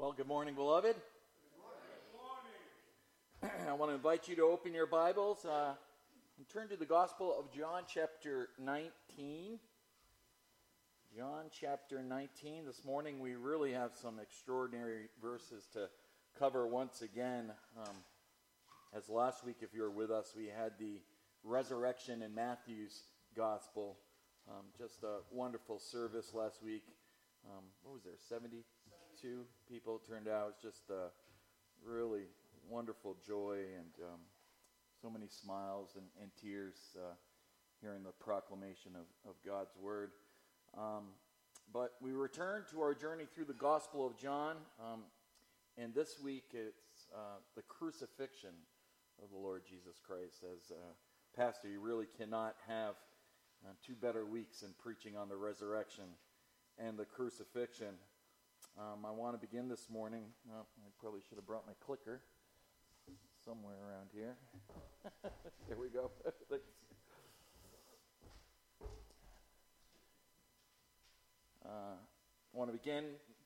Well, good morning, beloved. Good morning. I want to invite you to open your Bibles uh, and turn to the Gospel of John, chapter 19. John, chapter 19. This morning, we really have some extraordinary verses to cover once again. Um, as last week, if you were with us, we had the resurrection in Matthew's Gospel. Um, just a wonderful service last week. Um, what was there, 72 people turned out? It's just a really wonderful joy and um, so many smiles and, and tears uh, hearing the proclamation of, of God's Word. Um, but we return to our journey through the Gospel of John, um, and this week it's uh, the crucifixion of the Lord Jesus Christ. As uh, pastor, you really cannot have uh, two better weeks in preaching on the resurrection and the crucifixion. Um, I want to begin this morning. Oh, I probably should have brought my clicker somewhere around here. there we go. I want to begin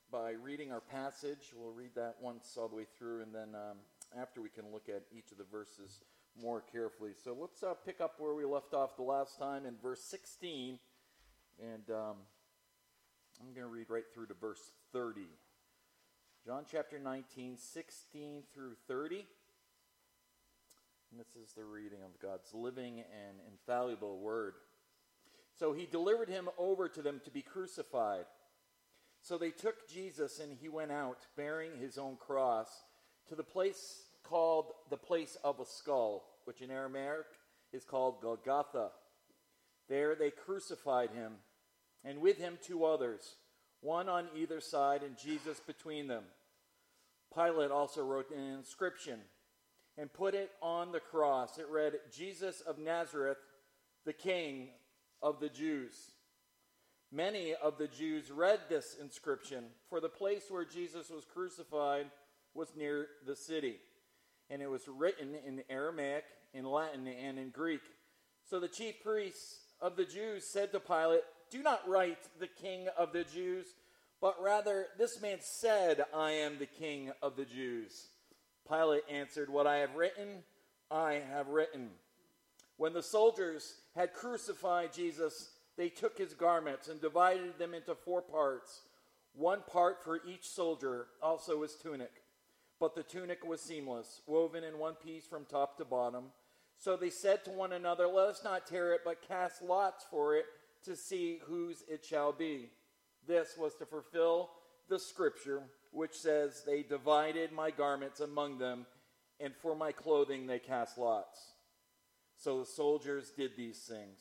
by reading our passage. We'll read that once all the way through, and then um, after we can look at each of the verses more carefully. So let's uh, pick up where we left off the last time in verse 16, and um, I'm going to read right through to verse 30. John chapter 19, 16 through 30. And this is the reading of God's living and infallible word. So he delivered him over to them to be crucified. So they took Jesus, and he went out, bearing his own cross, to the place called the place of a skull, which in Aramaic is called Golgotha. There they crucified him, and with him two others, one on either side, and Jesus between them. Pilate also wrote an inscription and put it on the cross. It read, Jesus of Nazareth, the King of the Jews. Many of the Jews read this inscription, for the place where Jesus was crucified was near the city and it was written in Aramaic, in Latin, and in Greek. So the chief priests of the Jews said to Pilate, Do not write the king of the Jews, but rather, this man said, I am the king of the Jews. Pilate answered, What I have written, I have written. When the soldiers had crucified Jesus, they took his garments and divided them into four parts, one part for each soldier, also his tunic. But the tunic was seamless, woven in one piece from top to bottom. So they said to one another, Let us not tear it, but cast lots for it to see whose it shall be. This was to fulfill the scripture which says, They divided my garments among them, and for my clothing they cast lots. So the soldiers did these things.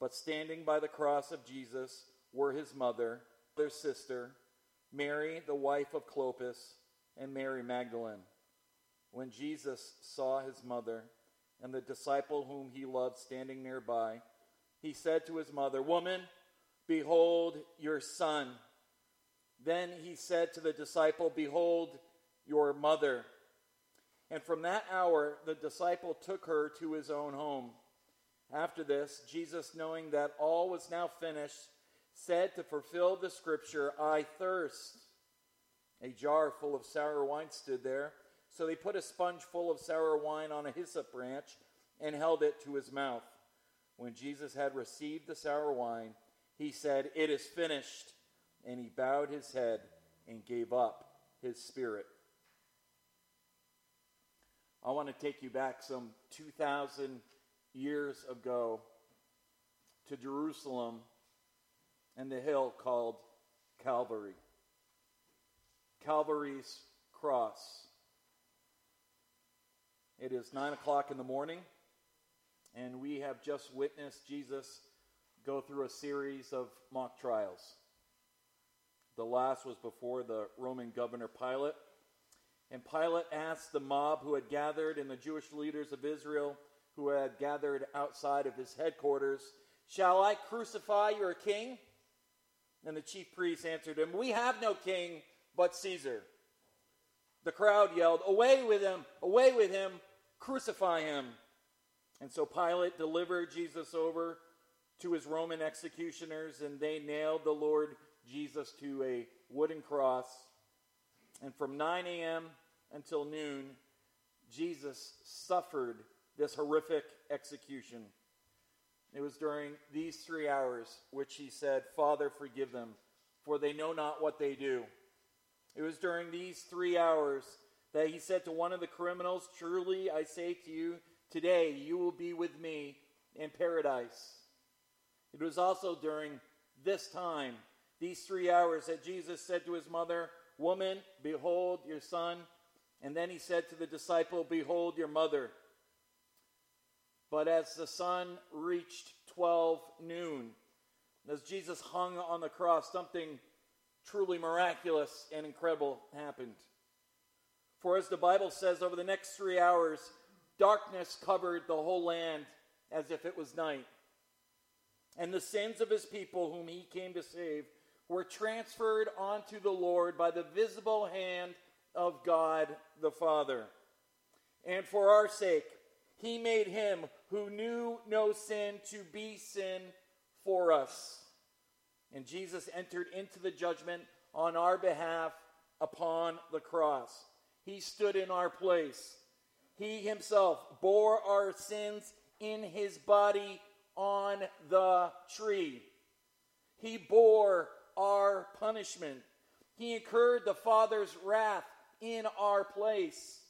But standing by the cross of Jesus were his mother, their sister, Mary, the wife of Clopas, and Mary Magdalene. When Jesus saw his mother and the disciple whom he loved standing nearby, he said to his mother, Woman, behold your son. Then he said to the disciple, Behold your mother. And from that hour, the disciple took her to his own home. After this, Jesus, knowing that all was now finished, said to fulfill the scripture, I thirst. A jar full of sour wine stood there. So they put a sponge full of sour wine on a hyssop branch and held it to his mouth. When Jesus had received the sour wine, he said, It is finished. And he bowed his head and gave up his spirit. I want to take you back some 2,000 years ago to Jerusalem and the hill called Calvary. Calvary's cross. It is 9 o'clock in the morning, and we have just witnessed Jesus go through a series of mock trials. The last was before the Roman governor Pilate. And Pilate asked the mob who had gathered and the Jewish leaders of Israel who had gathered outside of his headquarters, Shall I crucify your king? And the chief priests answered him, We have no king but Caesar. The crowd yelled, Away with him! Away with him! Crucify him! And so Pilate delivered Jesus over to his Roman executioners, and they nailed the Lord Jesus to a wooden cross. And from 9 a.m. until noon, Jesus suffered this horrific execution. It was during these three hours which he said, Father, forgive them, for they know not what they do. It was during these three hours that he said to one of the criminals, Truly I say to you, today you will be with me in paradise. It was also during this time, these three hours, that Jesus said to his mother, Woman, behold your son. And then he said to the disciple, Behold your mother. But as the sun reached 12 noon, as Jesus hung on the cross, something truly miraculous and incredible happened. For as the Bible says, over the next three hours, darkness covered the whole land as if it was night. And the sins of his people, whom he came to save, were transferred onto the Lord by the visible hand of God the Father. And for our sake, he made him who knew no sin to be sin for us. And Jesus entered into the judgment on our behalf upon the cross. He stood in our place. He himself bore our sins in his body on the tree. He bore our punishment. He incurred the Father's wrath in our place.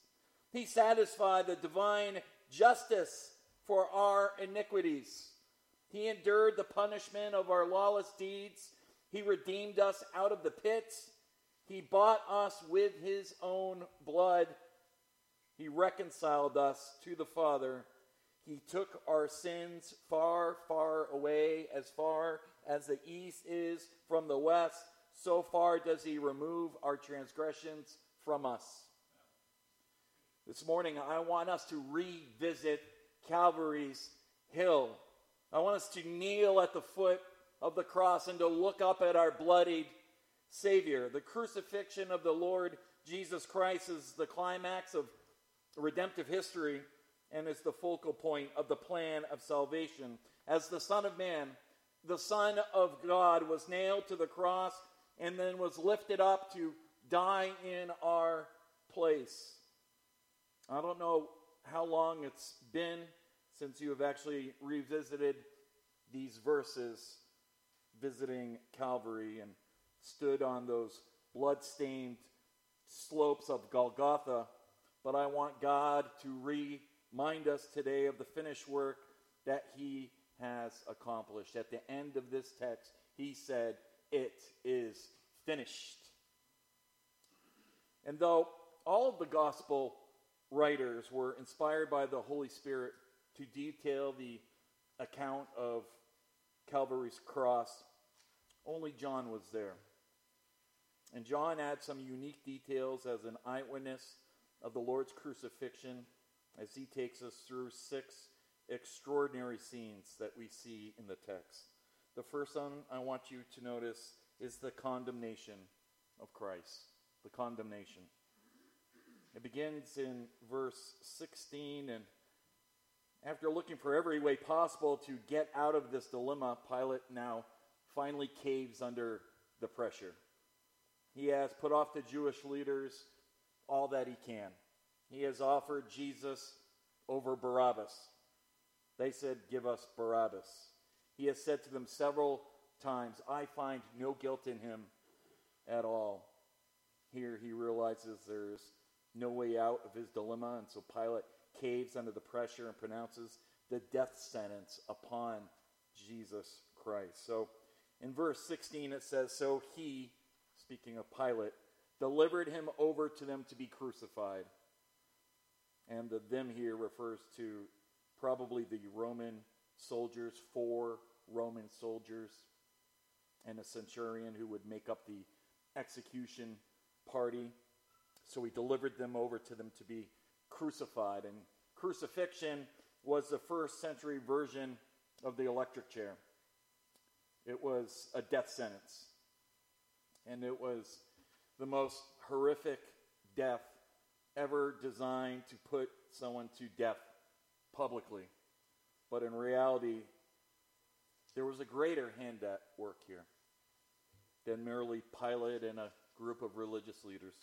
He satisfied the divine justice for our iniquities. He endured the punishment of our lawless deeds. He redeemed us out of the pits. He bought us with his own blood. He reconciled us to the Father. He took our sins far, far away, as far as the east is from the west. So far does he remove our transgressions from us. This morning, I want us to revisit Calvary's Hill. I want us to kneel at the foot of the cross and to look up at our bloodied Savior. The crucifixion of the Lord Jesus Christ is the climax of redemptive history and is the focal point of the plan of salvation. As the Son of Man, the Son of God was nailed to the cross and then was lifted up to die in our place. I don't know how long it's been since you have actually revisited these verses, visiting Calvary and stood on those blood-stained slopes of Golgotha, but I want God to remind us today of the finished work that he has accomplished. At the end of this text, he said, It is finished. And though all of the gospel writers were inspired by the Holy Spirit to detail the account of Calvary's cross, only John was there. And John adds some unique details as an eyewitness of the Lord's crucifixion as he takes us through six extraordinary scenes that we see in the text. The first one I want you to notice is the condemnation of Christ. The condemnation. It begins in verse 16, and after looking for every way possible to get out of this dilemma, Pilate now finally caves under the pressure. He has put off the Jewish leaders all that he can. He has offered Jesus over Barabbas. They said, Give us Barabbas. He has said to them several times, I find no guilt in him at all. Here he realizes there's no way out of his dilemma, and so Pilate caves under the pressure and pronounces the death sentence upon Jesus Christ. So in verse 16 it says, So he, speaking of Pilate, delivered him over to them to be crucified. And the them here refers to probably the Roman soldiers, four Roman soldiers, and a centurion who would make up the execution party. So he delivered them over to them to be crucified. And crucifixion was the first century version of the electric chair. It was a death sentence. And it was the most horrific death ever designed to put someone to death publicly. But in reality, there was a greater hand at work here than merely Pilate and a group of religious leaders.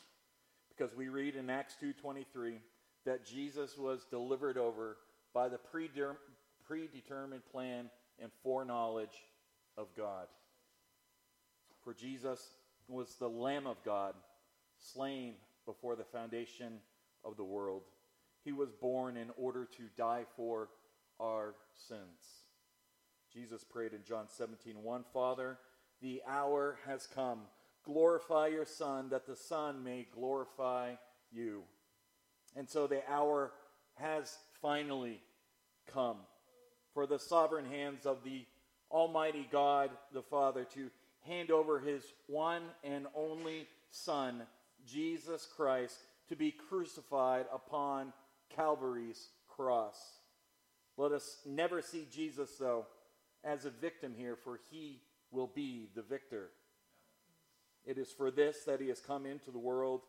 because we read in Acts 2:23 that Jesus was delivered over by the predetermined plan and foreknowledge of God. For Jesus was the Lamb of God, slain before the foundation of the world. He was born in order to die for our sins. Jesus prayed in John 17, 1, Father, the hour has come. Glorify your Son, that the Son may glorify you. And so the hour has finally come for the sovereign hands of the Almighty God the Father to hand over his one and only Son, Jesus Christ, to be crucified upon Calvary's cross. Let us never see Jesus, though, as a victim here, for he will be the victor. It is for this that he has come into the world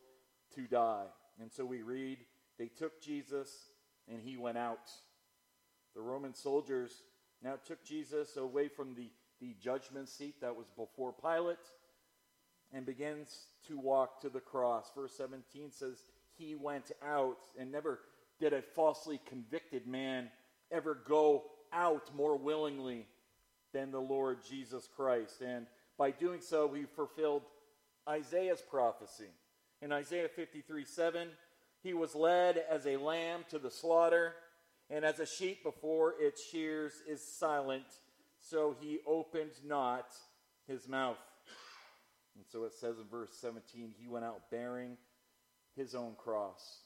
to die. And so we read, they took Jesus and he went out. The Roman soldiers now took Jesus away from the, the judgment seat that was before Pilate and begins to walk to the cross. Verse 17 says, He went out, and never did a falsely convicted man ever go out more willingly than the Lord Jesus Christ. And by doing so, he fulfilled Isaiah's prophecy. In Isaiah 53 7, he was led as a lamb to the slaughter, and as a sheep before its shears is silent, so he opened not his mouth. And so it says in verse 17, he went out bearing his own cross.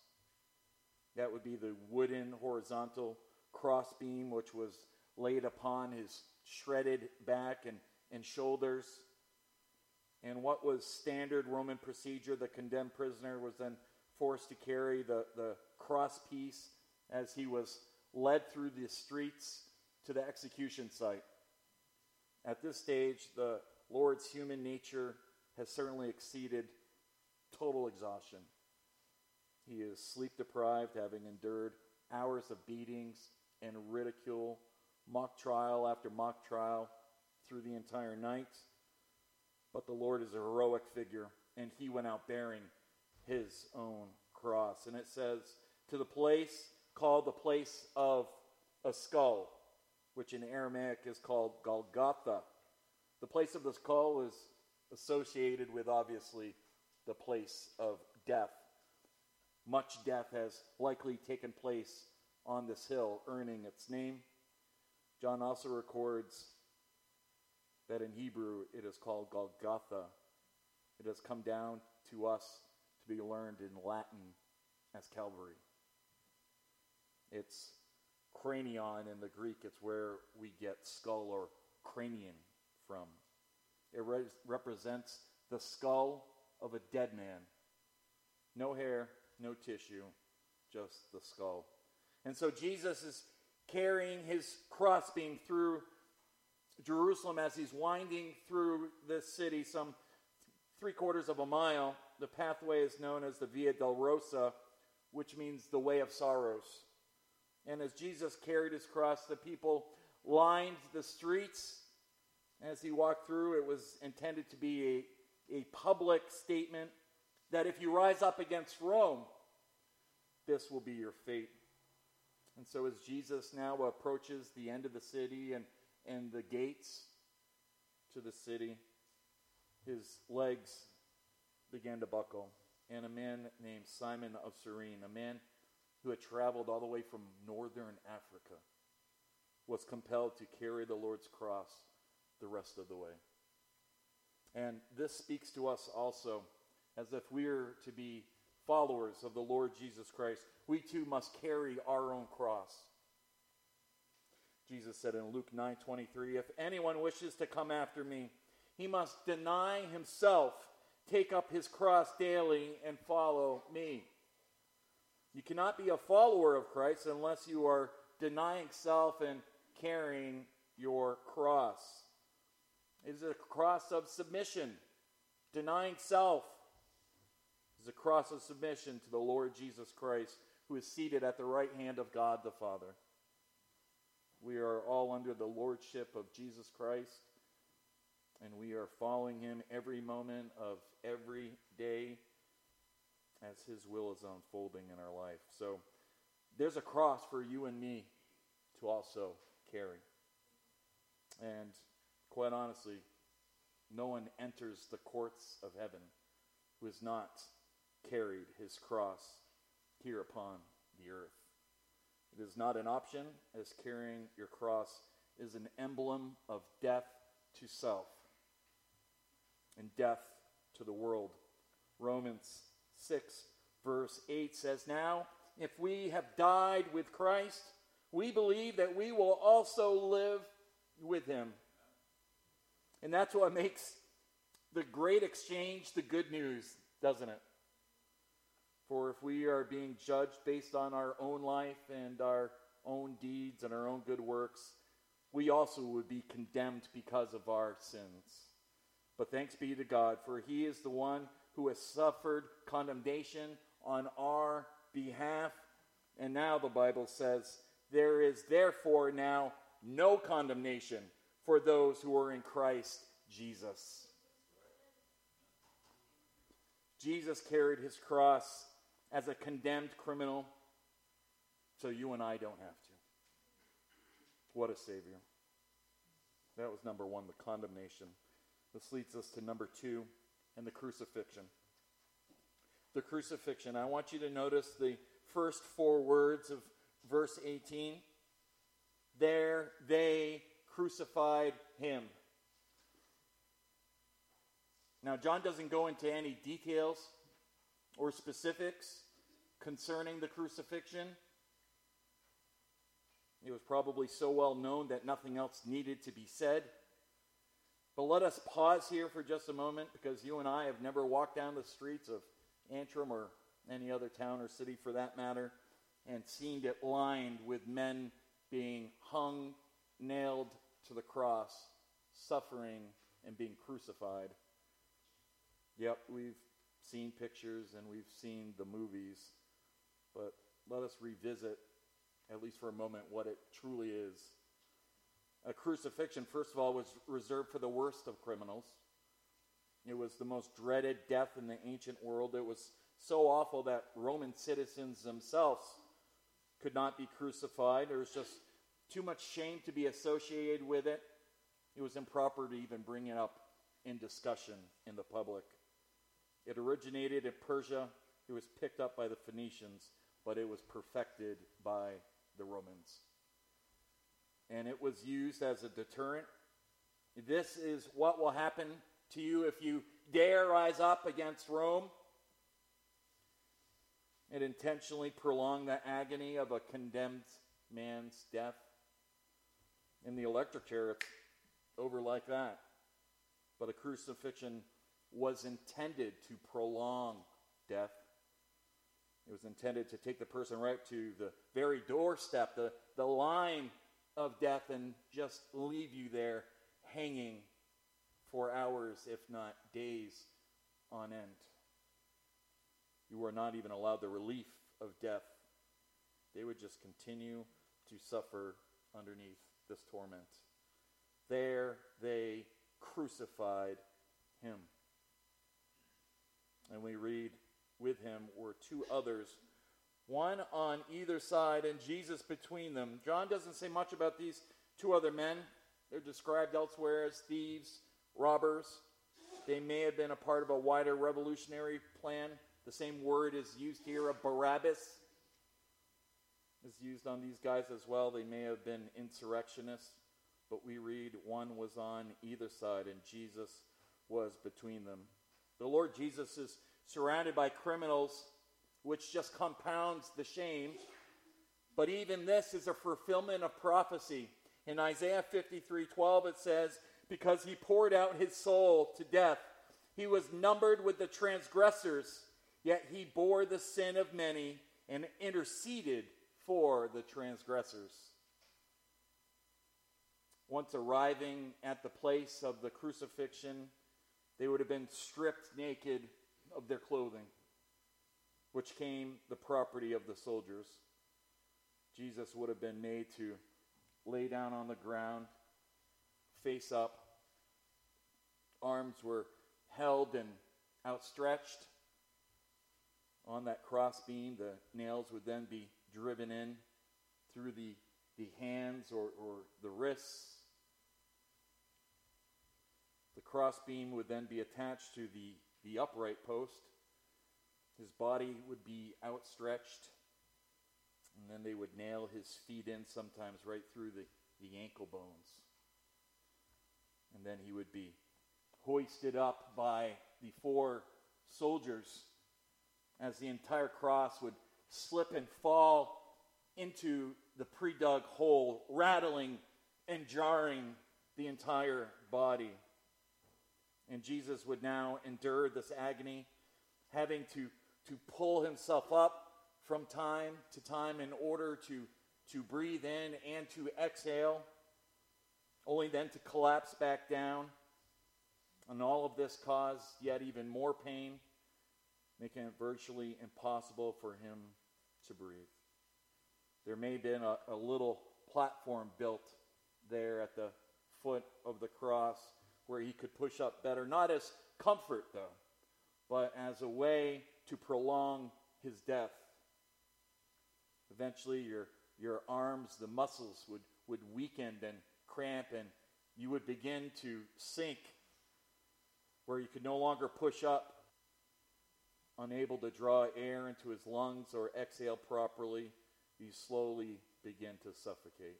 That would be the wooden horizontal crossbeam which was laid upon his shredded back and, and shoulders. And what was standard Roman procedure, the condemned prisoner was then forced to carry the, the cross piece as he was led through the streets to the execution site. At this stage, the Lord's human nature has certainly exceeded total exhaustion. He is sleep deprived, having endured hours of beatings and ridicule, mock trial after mock trial through the entire night. But the Lord is a heroic figure, and he went out bearing his own cross. And it says, to the place called the place of a skull, which in Aramaic is called Golgotha. The place of the skull is associated with, obviously, the place of death. Much death has likely taken place on this hill, earning its name. John also records that in Hebrew it is called Golgotha. It has come down to us to be learned in Latin as Calvary. It's cranion in the Greek, it's where we get skull or cranium from. It re- represents the skull of a dead man. No hair, no tissue, just the skull. And so Jesus is carrying his crossbeam through Jerusalem as he's winding through this city, some three quarters of a mile. The pathway is known as the Via Dolorosa, which means the way of sorrows. And as Jesus carried his cross, the people lined the streets. As he walked through, it was intended to be a, a public statement that if you rise up against Rome, this will be your fate. And so, as Jesus now approaches the end of the city and, and the gates to the city, his legs began to buckle. And a man named Simon of Cyrene, a man who had traveled all the way from northern Africa, was compelled to carry the Lord's cross the rest of the way. And this speaks to us also as if we are to be followers of the Lord Jesus Christ, we too must carry our own cross. Jesus said in Luke 9:23, "If anyone wishes to come after me, he must deny himself, take up his cross daily and follow me." You cannot be a follower of Christ unless you are denying self and carrying your cross. It is a cross of submission, denying self, is a cross of submission to the Lord Jesus Christ, who is seated at the right hand of God the Father. We are all under the lordship of Jesus Christ, and we are following him every moment of every day. As His will is unfolding in our life. So there's a cross for you and me to also carry. And quite honestly, no one enters the courts of heaven who has not carried his cross here upon the earth. It is not an option, as carrying your cross is an emblem of death to self and death to the world. Romans 6, verse 8 says, Now, if we have died with Christ, we believe that we will also live with him. And that's what makes the great exchange the good news, doesn't it? For if we are being judged based on our own life and our own deeds and our own good works, we also would be condemned because of our sins. But thanks be to God, for he is the one who has suffered condemnation on our behalf. And now the Bible says, There is therefore now no condemnation for those who are in Christ Jesus. Jesus carried his cross as a condemned criminal, so you and I don't have to. What a Savior. That was number one, the condemnation. This leads us to number two, and the crucifixion. The crucifixion. I want you to notice the first four words of verse 18. There they crucified him. Now, John doesn't go into any details or specifics concerning the crucifixion. It was probably so well known that nothing else needed to be said. But let us pause here for just a moment because you and I have never walked down the streets of Antrim or any other town or city for that matter and seen it lined with men being hung, nailed to the cross, suffering, and being crucified. Yep, we've seen pictures and we've seen the movies, but let us revisit, at least for a moment, what it truly is. A crucifixion, first of all, was reserved for the worst of criminals. It was the most dreaded death in the ancient world. It was so awful that Roman citizens themselves could not be crucified. There was just too much shame to be associated with it. It was improper to even bring it up in discussion in the public. It originated in Persia. It was picked up by the Phoenicians, but it was perfected by the Romans. And it was used as a deterrent. This is what will happen to you if you dare rise up against Rome. It intentionally prolonged the agony of a condemned man's death. In the electric chair, it's over like that. But a crucifixion was intended to prolong death. It was intended to take the person right to the very doorstep, the, the line of death, and just leave you there hanging for hours, if not days on end. You are not even allowed the relief of death. They would just continue to suffer underneath this torment. There they crucified him. And we read, with him were two others, one on either side, and Jesus between them. John doesn't say much about these two other men. They're described elsewhere as thieves, robbers. They may have been a part of a wider revolutionary plan. The same word is used here, a Barabbas is used on these guys as well. They may have been insurrectionists, but we read one was on either side, and Jesus was between them. The Lord Jesus is surrounded by criminals, which just compounds the shame. But even this is a fulfillment of prophecy. In Isaiah 53 12, it says, Because he poured out his soul to death, he was numbered with the transgressors, yet he bore the sin of many and interceded for the transgressors. Once arriving at the place of the crucifixion, they would have been stripped naked of their clothing, which came the property of the soldiers. Jesus would have been made to lay down on the ground, face up. Arms were held and outstretched. On that crossbeam, the nails would then be driven in through the, the hands or, or the wrists. The crossbeam would then be attached to the, the upright post. His body would be outstretched, and then they would nail his feet in, sometimes right through the, the ankle bones. And then he would be hoisted up by the four soldiers as the entire cross would slip and fall into the pre dug hole, rattling and jarring the entire body. And Jesus would now endure this agony, having to, to pull himself up from time to time in order to, to breathe in and to exhale, only then to collapse back down. And all of this caused yet even more pain, making it virtually impossible for him to breathe. There may have been a, a little platform built there at the foot of the cross where he could push up better, not as comfort, though, but as a way to prolong his death. Eventually, your, your arms, the muscles would, would weaken and cramp, and you would begin to sink where you could no longer push up, unable to draw air into his lungs or exhale properly. You slowly begin to suffocate.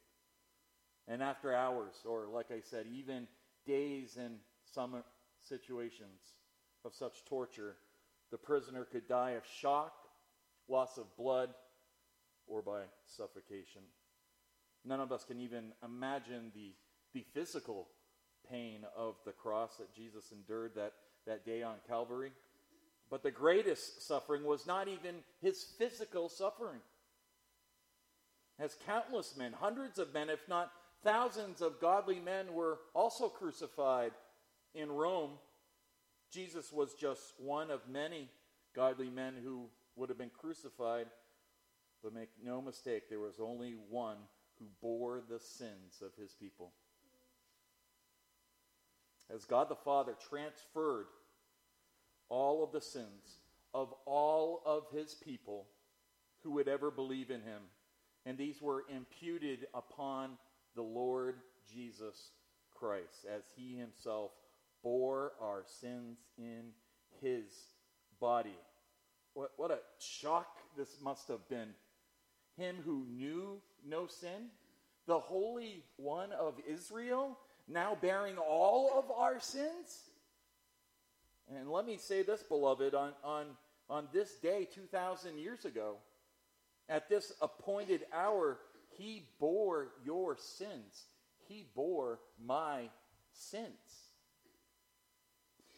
And after hours, or like I said, even days in some situations of such torture, the prisoner could die of shock, loss of blood, or by suffocation. None of us can even imagine the, the physical pain of the cross that Jesus endured that, that day on Calvary. But the greatest suffering was not even his physical suffering. As countless men, hundreds of men, if not thousands of godly men, were also crucified in Rome, Jesus was just one of many godly men who would have been crucified. But make no mistake, there was only one who bore the sins of his people as God the Father transferred all of the sins of all of his people who would ever believe in him. And these were imputed upon the Lord Jesus Christ as he himself bore our sins in his body. What, what a shock this must have been. Him who knew no sin, the Holy One of Israel, now bearing all of our sins? And let me say this, beloved, on, on, on this day 2,000 years ago, at this appointed hour, he bore your sins. He bore my sins.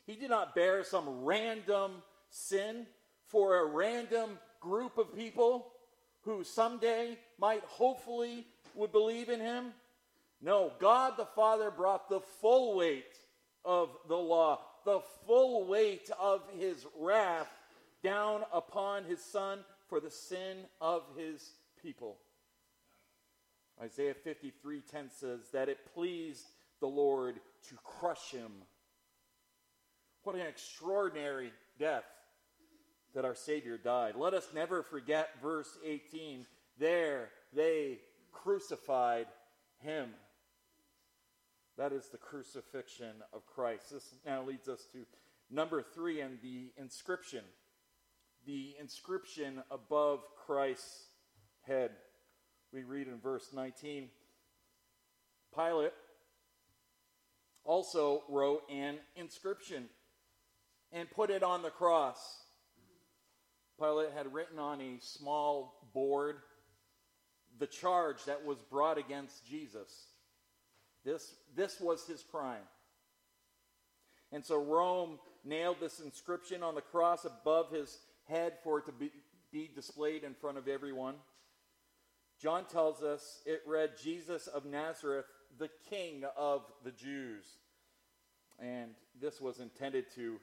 He did not bear some random sin for a random group of people who someday might hopefully would believe in him. No, God the Father brought the full weight of the law, the full weight of his wrath down upon his Son for the sin of his people. Isaiah 53:10 says that it pleased the Lord to crush him. What an extraordinary death that our Savior died. Let us never forget verse 18. There they crucified him. That is the crucifixion of Christ. This now leads us to number three and the inscription. The inscription above Christ's head. We read in verse 19 Pilate also wrote an inscription and put it on the cross. Pilate had written on a small board the charge that was brought against Jesus. This, this was his crime. And so Rome nailed this inscription on the cross above his head for it to be, be displayed in front of everyone. John tells us it read, Jesus of Nazareth, the King of the Jews. And this was intended to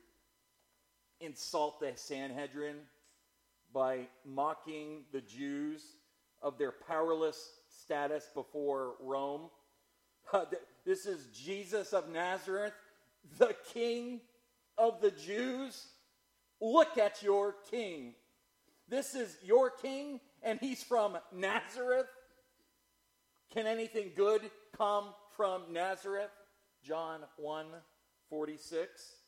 insult the Sanhedrin by mocking the Jews of their powerless status before Rome. Uh, this is Jesus of Nazareth, the King of the Jews. Look at your King. This is your king, and he's from Nazareth. Can anything good come from Nazareth? John 1 46.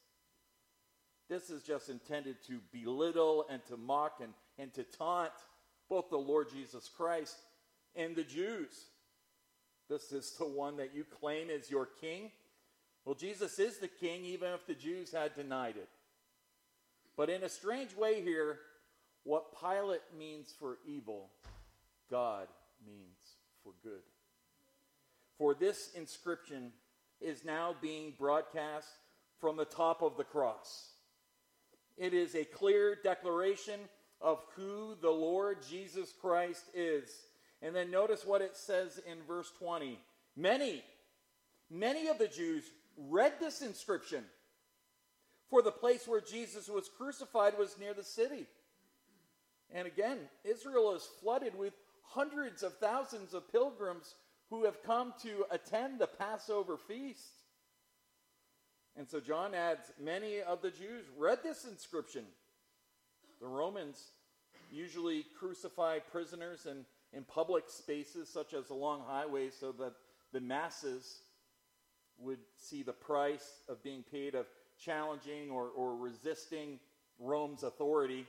This is just intended to belittle and to mock and, and to taunt both the Lord Jesus Christ and the Jews. This is the one that you claim is your king. Well, Jesus is the king, even if the Jews had denied it. But in a strange way here, what Pilate means for evil, God means for good. For this inscription is now being broadcast from the top of the cross. It is a clear declaration of who the Lord Jesus Christ is. And then notice what it says in verse 20. Many, many of the Jews read this inscription, for the place where Jesus was crucified was near the city. And again, Israel is flooded with hundreds of thousands of pilgrims who have come to attend the Passover feast. And so John adds, many of the Jews read this inscription. The Romans usually crucify prisoners in, in public spaces, such as along highways, so that the masses would see the price of being paid of challenging or, or resisting Rome's authority.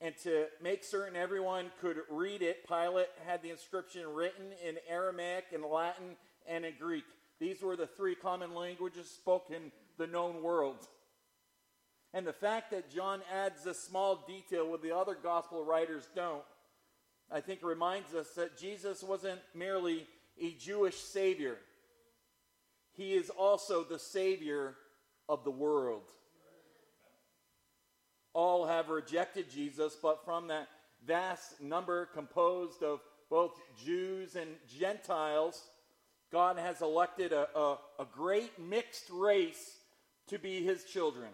And to make certain everyone could read it, Pilate had the inscription written in Aramaic, in Latin, and in Greek. These were the three common languages spoken in the known world. And the fact that John adds this small detail where the other gospel writers don't, I think reminds us that Jesus wasn't merely a Jewish Savior, He is also the Savior of the world. All have rejected Jesus, but from that vast number composed of both Jews and Gentiles, God has elected a, a, a great mixed race to be his children.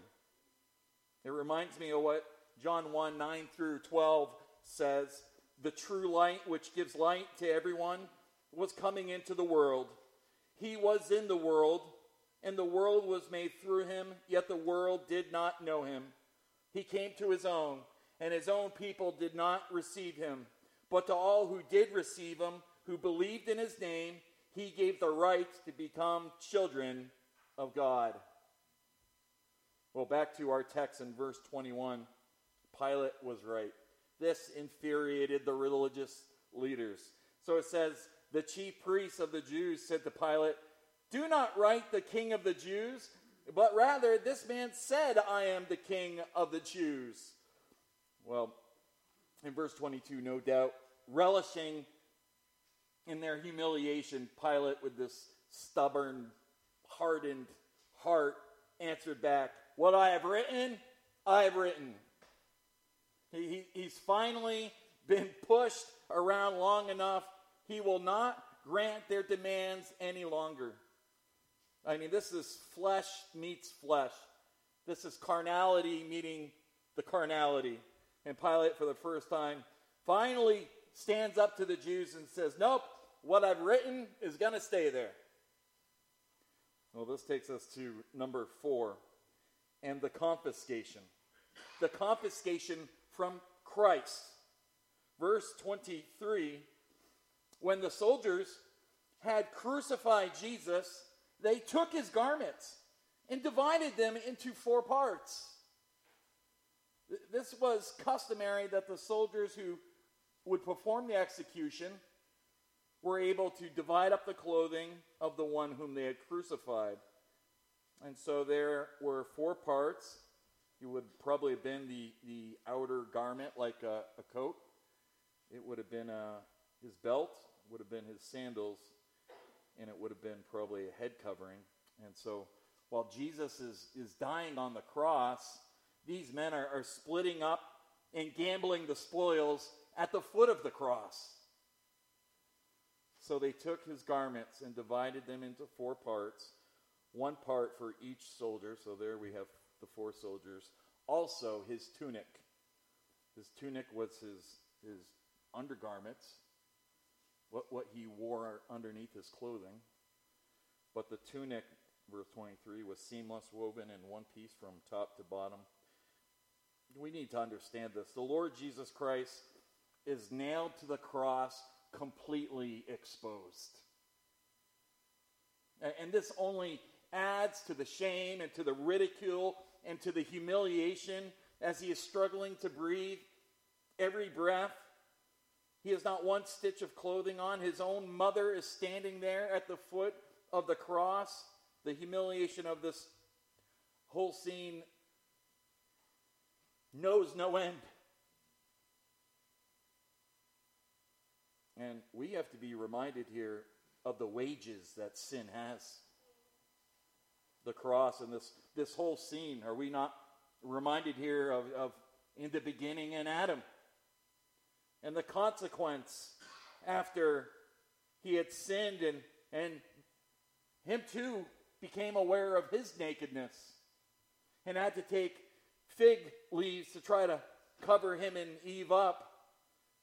It reminds me of what John 1 9 through 12 says The true light, which gives light to everyone, was coming into the world. He was in the world, and the world was made through him, yet the world did not know him. He came to his own, and his own people did not receive him. But to all who did receive him, who believed in his name, he gave the right to become children of God. Well, back to our text in verse 21. Pilate was right. This infuriated the religious leaders. So it says, The chief priests of the Jews said to Pilate, Do not write the king of the Jews, but rather this man said, I am the king of the Jews. Well, in verse 22, no doubt, relishing in their humiliation, Pilate, with this stubborn, hardened heart, answered back, what I have written, I have written. He, he, he's finally been pushed around long enough. He will not grant their demands any longer. I mean, this is flesh meets flesh. This is carnality meeting the carnality. And Pilate, for the first time, finally stands up to the Jews and says, Nope, what I've written is going to stay there. Well, this takes us to number four and the confiscation. The confiscation from Christ. Verse 23 When the soldiers had crucified Jesus, they took his garments and divided them into four parts. This was customary that the soldiers who would perform the execution were able to divide up the clothing of the one whom they had crucified. And so there were four parts. It would probably have been the, the outer garment, like a, a coat. It would have been uh, his belt, would have been his sandals, and it would have been probably a head covering. And so while Jesus is, is dying on the cross, these men are, are splitting up and gambling the spoils at the foot of the cross. So they took his garments and divided them into four parts one part for each soldier. So there we have the four soldiers. Also, his tunic. His tunic was his, his undergarments, what, what he wore underneath his clothing. But the tunic, verse 23, was seamless, woven in one piece from top to bottom. we need to understand this. The Lord Jesus Christ is nailed to the cross completely exposed. And this only adds to the shame and to the ridicule and to the humiliation as he is struggling to breathe every breath. He has not one stitch of clothing on. His own mother is standing there at the foot of the cross. The humiliation of this whole scene knows no end. And we have to be reminded here of the wages that sin has. The cross and this, this whole scene. Are we not reminded here of, of in the beginning in Adam? And the consequence after he had sinned and, and him too became aware of his nakedness and had to take fig leaves to try to cover him and Eve up.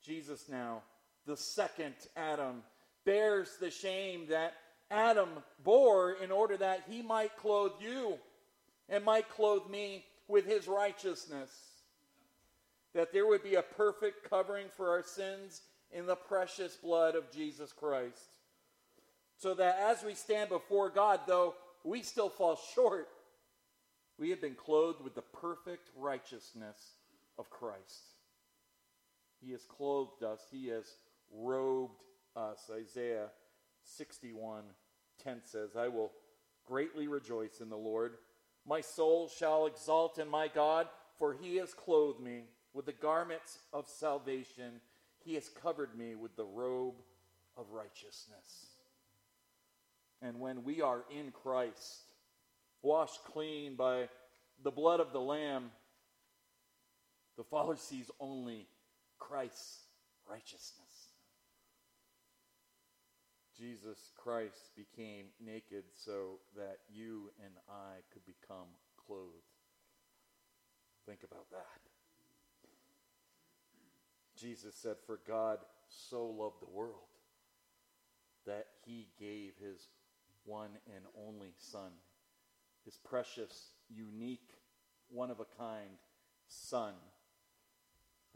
Jesus now, the second Adam, bears the shame that Adam bore in order that he might clothe you and might clothe me with his righteousness. That there would be a perfect covering for our sins in the precious blood of Jesus Christ. So that as we stand before God, though we still fall short, we have been clothed with the perfect righteousness of Christ. He has clothed us, He has robed us. Isaiah 61 10 says, I will greatly rejoice in the Lord. My soul shall exult in my God, for he has clothed me with the garments of salvation. He has covered me with the robe of righteousness. And when we are in Christ, washed clean by the blood of the Lamb, the Father sees only Christ's righteousness. Jesus Christ became naked so that you and I could become clothed. Think about that. Jesus said, For God so loved the world that he gave his one and only Son, his precious, unique, one of a kind Son,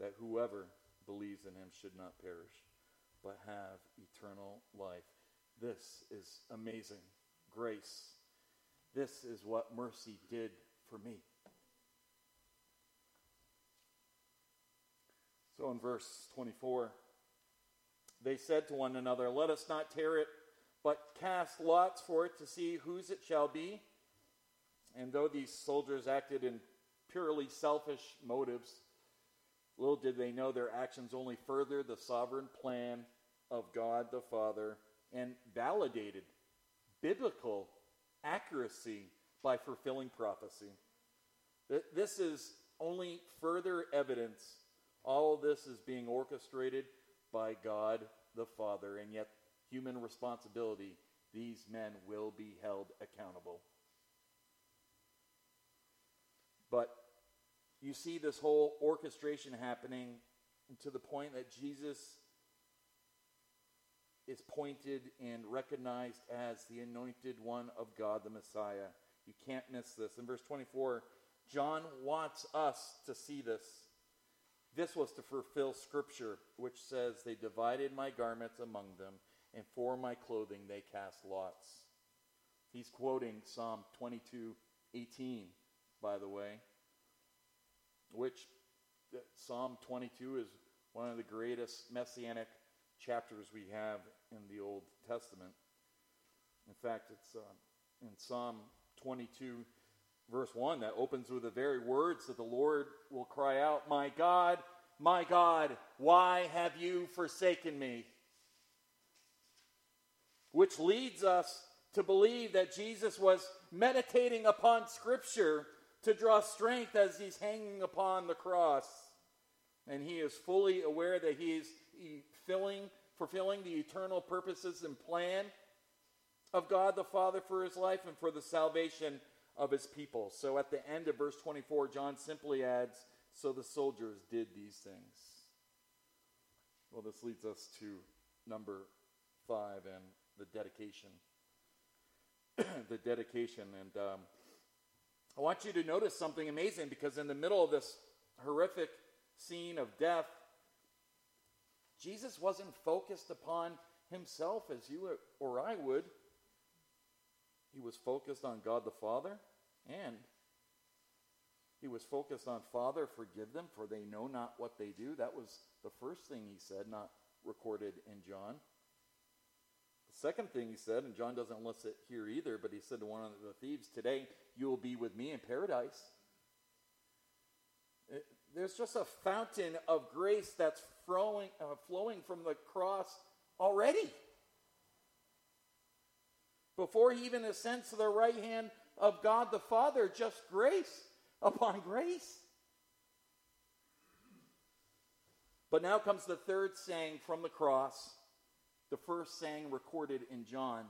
that whoever believes in him should not perish, but have eternal life. This is amazing grace. This is what mercy did for me. So in verse 24, they said to one another, Let us not tear it, but cast lots for it to see whose it shall be. And though these soldiers acted in purely selfish motives, little did they know their actions only furthered the sovereign plan of God the Father and validated biblical accuracy by fulfilling prophecy. This is only further evidence all of this is being orchestrated by God the Father, and yet human responsibility, these men will be held accountable. But you see this whole orchestration happening to the point that Jesus is pointed and recognized as the anointed one of God, the Messiah. You can't miss this. In verse 24, John wants us to see this. This was to fulfill Scripture, which says, They divided my garments among them, and for my clothing they cast lots. He's quoting Psalm 22 18, by the way, which Psalm 22 is one of the greatest messianic chapters we have in the Old Testament. In fact, it's uh, in Psalm 22, verse 1, that opens with the very words that the Lord will cry out, My God, my God, why have you forsaken me? Which leads us to believe that Jesus was meditating upon Scripture to draw strength as he's hanging upon the cross. And he is fully aware that he is filling fulfilling the eternal purposes and plan of God the Father for his life and for the salvation of his people. So at the end of verse 24, John simply adds, So the soldiers did these things. Well, this leads us to number five and the dedication. the dedication. And um, I want you to notice something amazing because in the middle of this horrific scene of death, Jesus wasn't focused upon himself as you or I would. He was focused on God the Father and he was focused on Father, forgive them, for they know not what they do. That was the first thing he said, not recorded in John. Second thing he said, and John doesn't list it here either, but he said to one of the thieves, Today you will be with me in paradise. It, there's just a fountain of grace that's flowing, uh, flowing from the cross already. Before he even ascends to the right hand of God the Father, just grace upon grace. But now comes the third saying from the cross, the first saying recorded in John.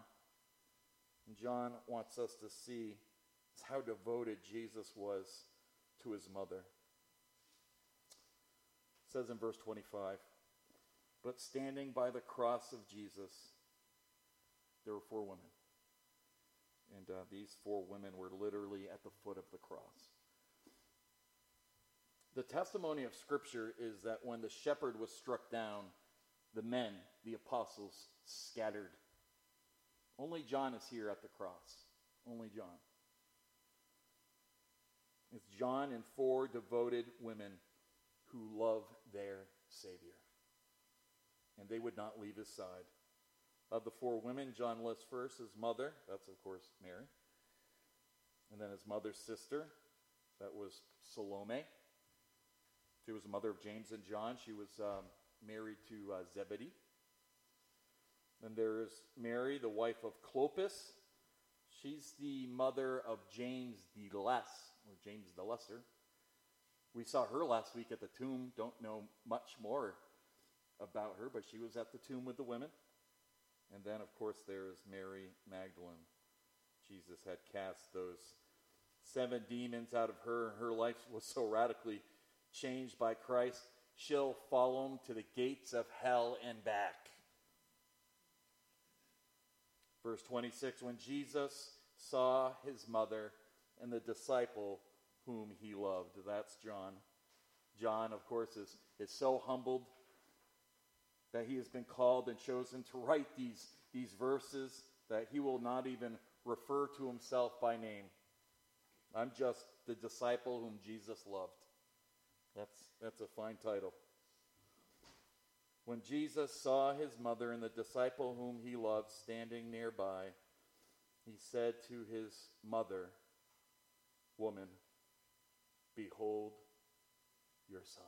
And John wants us to see how devoted Jesus was to his mother. It says in verse 25, but standing by the cross of Jesus, there were four women. And uh, these four women were literally at the foot of the cross. The testimony of Scripture is that when the shepherd was struck down, the men, the apostles, scattered. Only John is here at the cross. Only John. It's John and four devoted women who love their Savior. And they would not leave his side. Of the four women, John lists first his mother. That's, of course, Mary. And then his mother's sister. That was Salome. She was the mother of James and John. She was um, married to uh, Zebedee. Then there is Mary, the wife of Clopas. She's the mother of James the Less, or James the Lesser. We saw her last week at the tomb. Don't know much more about her, but she was at the tomb with the women. And then, of course, there is Mary Magdalene. Jesus had cast those seven demons out of her. and Her life was so radically changed by Christ, she'll follow him to the gates of hell and back. Verse 26 When Jesus saw his mother and the disciple whom he loved, that's John. John, of course, is, is so humbled that he has been called and chosen to write these, these verses that he will not even refer to himself by name. I'm just the disciple whom Jesus loved. That's, that's a fine title. When Jesus saw his mother and the disciple whom he loved standing nearby, he said to his mother, Woman, behold your son.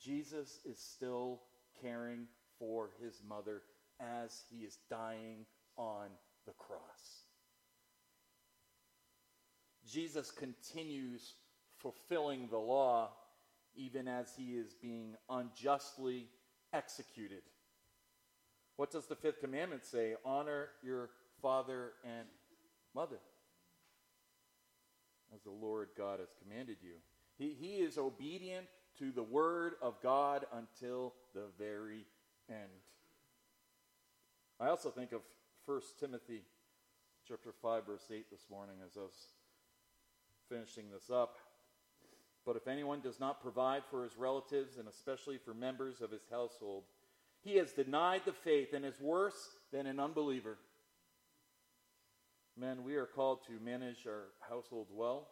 Jesus is still caring for his mother as he is dying on the cross. Jesus continues fulfilling the law even as he is being unjustly executed. What does the fifth commandment say? Honor your father and mother, as the Lord God has commanded you. He, he is obedient to the word of God until the very end. I also think of 1 Timothy chapter 5 verse 8 this morning as I was finishing this up. But if anyone does not provide for his relatives, and especially for members of his household, he has denied the faith and is worse than an unbeliever. Men, we are called to manage our households well,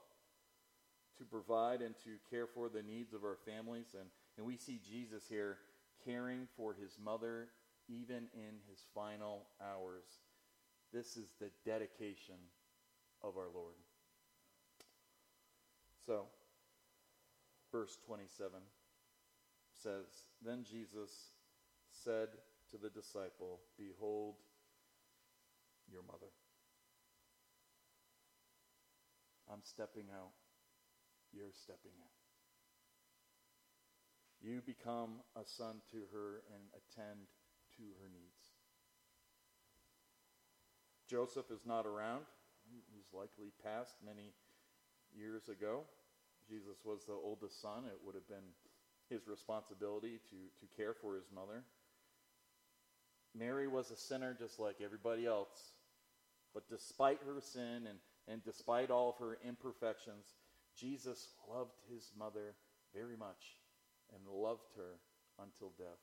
to provide and to care for the needs of our families. And, and we see Jesus here caring for his mother even in his final hours. This is the dedication of our Lord. So, verse 27 says, Then Jesus said to the disciple, Behold your mother. I'm stepping out. You're stepping in. You become a son to her and attend to her needs. Joseph is not around. He's likely passed many years ago. Jesus was the oldest son. It would have been his responsibility to, to care for his mother. Mary was a sinner just like everybody else. But despite her sin and, and despite all of her imperfections, Jesus loved his mother very much and loved her until death.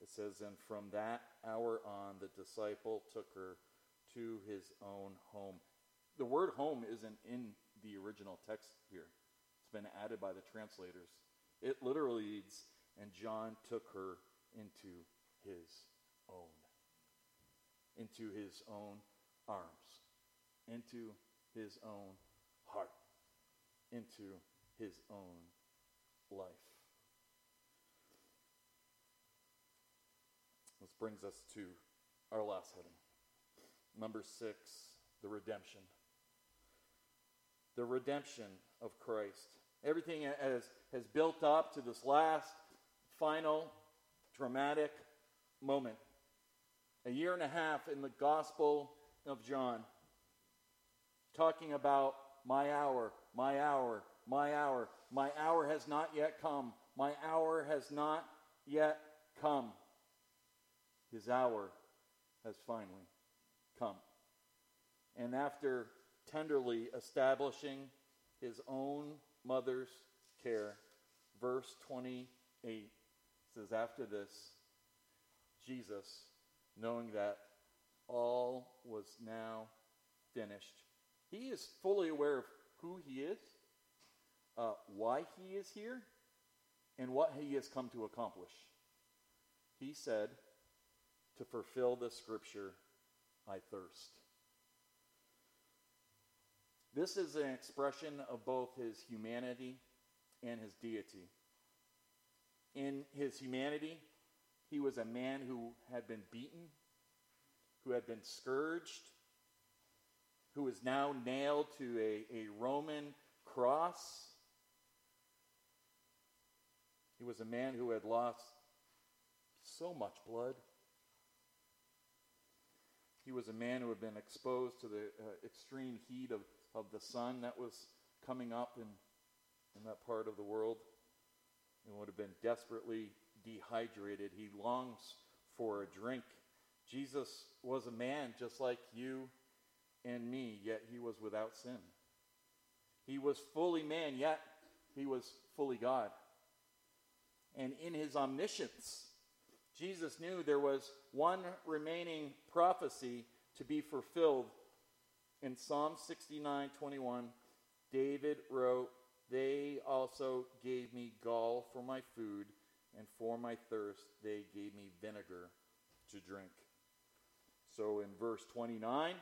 It says, And from that hour on, the disciple took her to his own home. The word home isn't in the original text here, it's been added by the translators. It literally reads, And John took her into his own, into his own arms, into his own heart, into his own life. This brings us to our last heading. Number six, the redemption. The redemption of Christ. Everything has, has built up to this last, final, dramatic moment. A year and a half in the Gospel of John, talking about my hour, my hour, my hour. My hour has not yet come. My hour has not yet come. His hour has finally come. And after tenderly establishing his own mother's care, verse 28 says, After this, Jesus, knowing that all was now finished, he is fully aware of who he is, uh, why he is here, and what he has come to accomplish. He said, To fulfill the scripture, I thirst. This is an expression of both his humanity and his deity. In his humanity, he was a man who had been beaten, who had been scourged, who is now nailed to a, a Roman cross. He was a man who had lost so much blood. He was a man who had been exposed to the uh, extreme heat of, of the sun that was coming up in, in that part of the world and would have been desperately dehydrated. He longs for a drink. Jesus was a man just like you and me, yet he was without sin. He was fully man, yet he was fully God. And in his omniscience, Jesus knew there was one remaining prophecy to be fulfilled. In Psalm 69 21, David wrote, They also gave me gall for my food, and for my thirst they gave me vinegar to drink. So in verse 29,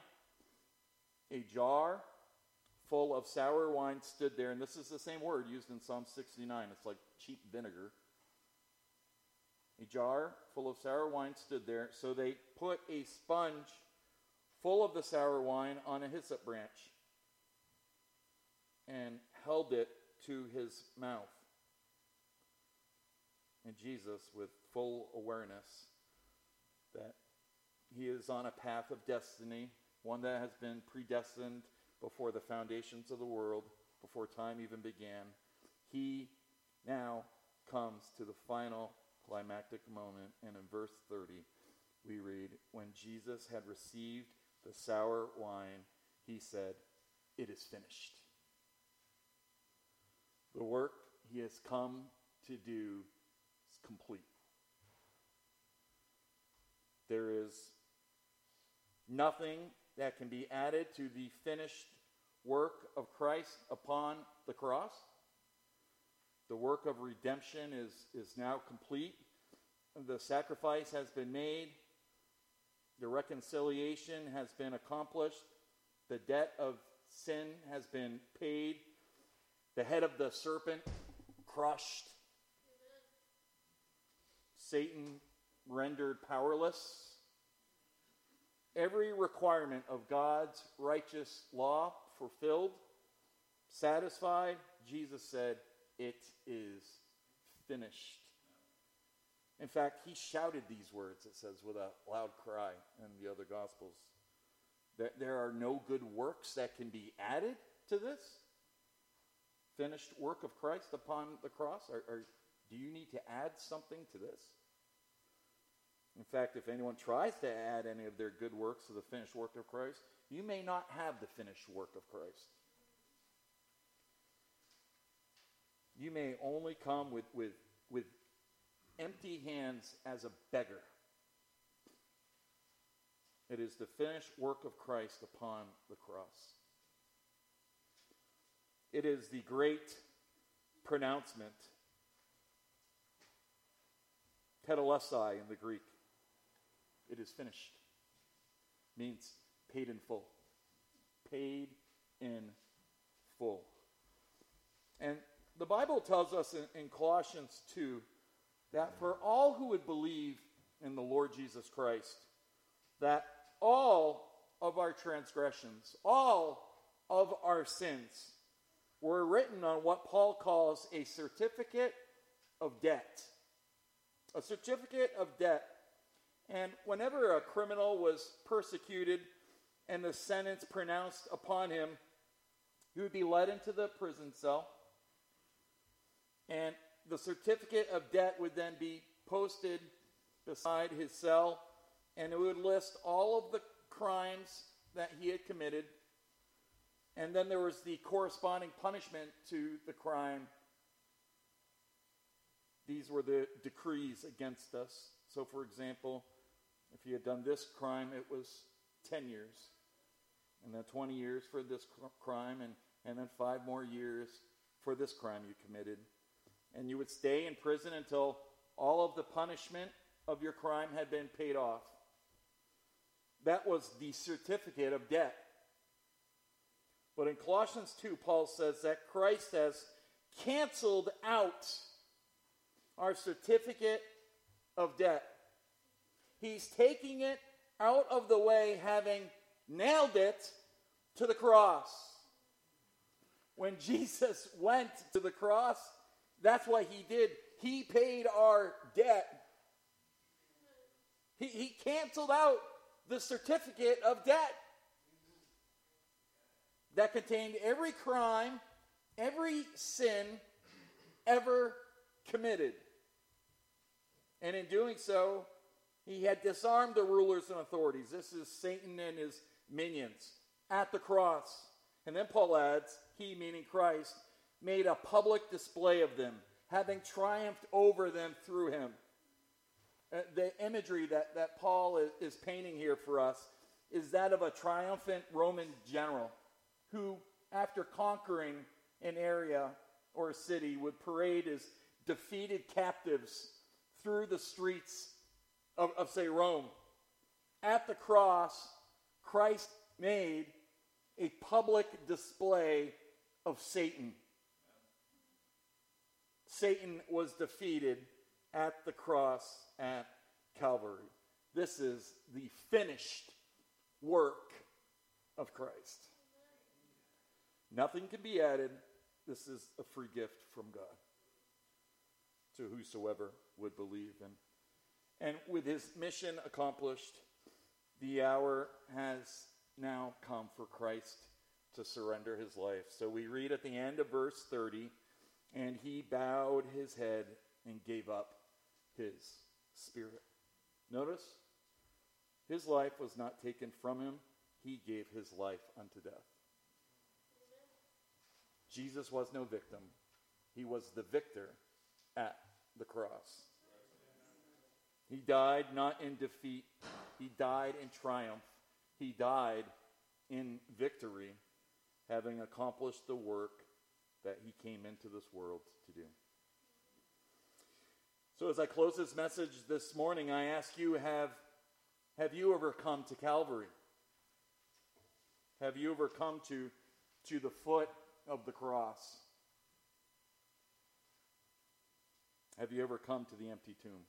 a jar full of sour wine stood there, and this is the same word used in Psalm 69. It's like cheap vinegar. A jar full of sour wine stood there, so they put a sponge full of the sour wine on a hyssop branch and held it to his mouth. And Jesus, with full awareness that he is on a path of destiny, one that has been predestined before the foundations of the world, before time even began. He now comes to the final climactic moment, and in verse 30, we read, When Jesus had received the sour wine, he said, It is finished. The work he has come to do is complete. There is nothing that can be added to the finished work of Christ upon the cross. The work of redemption is, is now complete. The sacrifice has been made. The reconciliation has been accomplished. The debt of sin has been paid. The head of the serpent crushed. Satan rendered powerless. Every requirement of God's righteous law fulfilled, satisfied, Jesus said, It is finished. In fact, he shouted these words, it says, with a loud cry in the other Gospels. That there are no good works that can be added to this finished work of Christ upon the cross. Or, or do you need to add something to this? In fact, if anyone tries to add any of their good works to the finished work of Christ, you may not have the finished work of Christ. you may only come with, with, with empty hands as a beggar. It is the finished work of Christ upon the cross. It is the great pronouncement, tetelestai in the Greek. It is finished. Means paid in full. Paid in full. And the Bible tells us in, in Colossians 2 that for all who would believe in the Lord Jesus Christ, that all of our transgressions, all of our sins were written on what Paul calls a certificate of debt. A certificate of debt. And whenever a criminal was persecuted and the sentence pronounced upon him, he would be led into the prison cell. And the certificate of debt would then be posted beside his cell and it would list all of the crimes that he had committed. And then there was the corresponding punishment to the crime. These were the decrees against us. So, for example, if he had done this crime, it was 10 years. And then 20 years for this crime, and, and then five more years for this crime you committed. And you would stay in prison until all of the punishment of your crime had been paid off. That was the certificate of debt. But in Colossians 2, Paul says that Christ has canceled out our certificate of debt. He's taking it out of the way, having nailed it to the cross. When Jesus went to the cross, that's what he did. He paid our debt. He, he canceled out the certificate of debt that contained every crime, every sin ever committed. And in doing so, he had disarmed the rulers and authorities. This is Satan and his minions at the cross. And then Paul adds, he, meaning Christ, made a public display of them, having triumphed over them through him. Uh, the imagery that, that Paul is, is painting here for us is that of a triumphant Roman general who, after conquering an area or a city, would parade his defeated captives through the streets of, of, say, Rome. At the cross, Christ made a public display of Satan. Satan was defeated at the cross at Calvary. This is the finished work of Christ. Nothing can be added. This is a free gift from God to whosoever would believe. And, and with his mission accomplished, the hour has now come for Christ to surrender his life. So we read at the end of verse 30 and he bowed his head and gave up his spirit. Notice, his life was not taken from him, he gave his life unto death. Jesus was no victim, he was the victor at the cross. He died not in defeat, he died in triumph, he died in victory, having accomplished the work that he came into this world to do. So as I close this message this morning, I ask you have, have you ever come to Calvary? Have you ever come to, to the foot of the cross? Have you ever come to the empty tomb?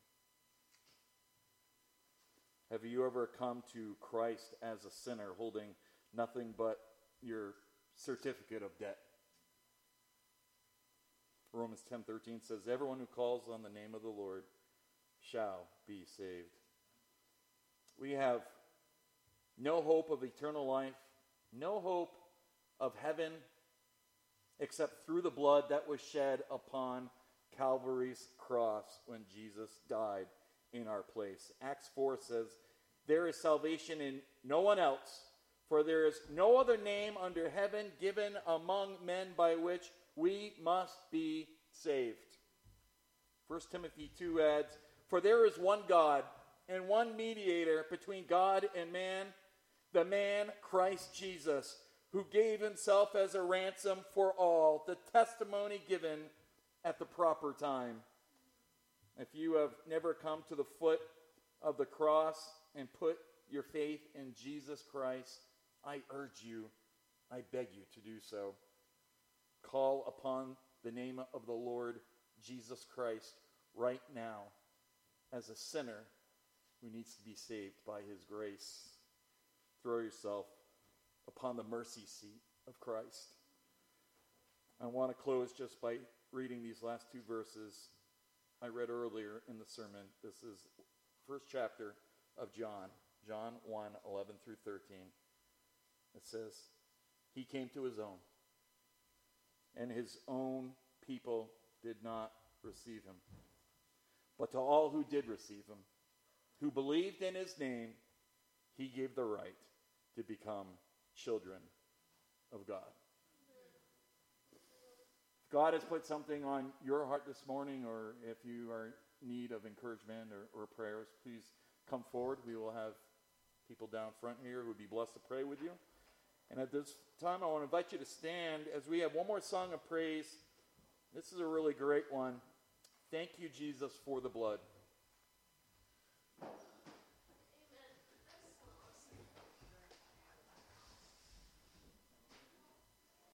Have you ever come to Christ as a sinner holding nothing but your certificate of debt? Romans 10:13 says everyone who calls on the name of the Lord shall be saved. We have no hope of eternal life, no hope of heaven except through the blood that was shed upon Calvary's cross when Jesus died in our place. Acts 4 says, There is salvation in no one else, for there is no other name under heaven given among men by which we must be saved. 1 Timothy 2 adds, For there is one God and one mediator between God and man, the man Christ Jesus, who gave himself as a ransom for all, the testimony given at the proper time. If you have never come to the foot of the cross and put your faith in Jesus Christ, I urge you, I beg you to do so. Call upon the name of the Lord Jesus Christ right now as a sinner who needs to be saved by his grace. Throw yourself upon the mercy seat of Christ. I want to close just by reading these last two verses I read earlier in the sermon. This is first chapter of John, John 1 11 through 13. It says, He came to his own, and his own people did not receive him. But to all who did receive him, who believed in his name, he gave the right to become children of God. If God has put something on your heart this morning, or if you are in need of encouragement or, or prayers, please come forward. We will have people down front here who would be blessed to pray with you. And at this time, I want to invite you to stand as we have one more song of praise. This is a really great one. Thank you, Jesus, for the blood.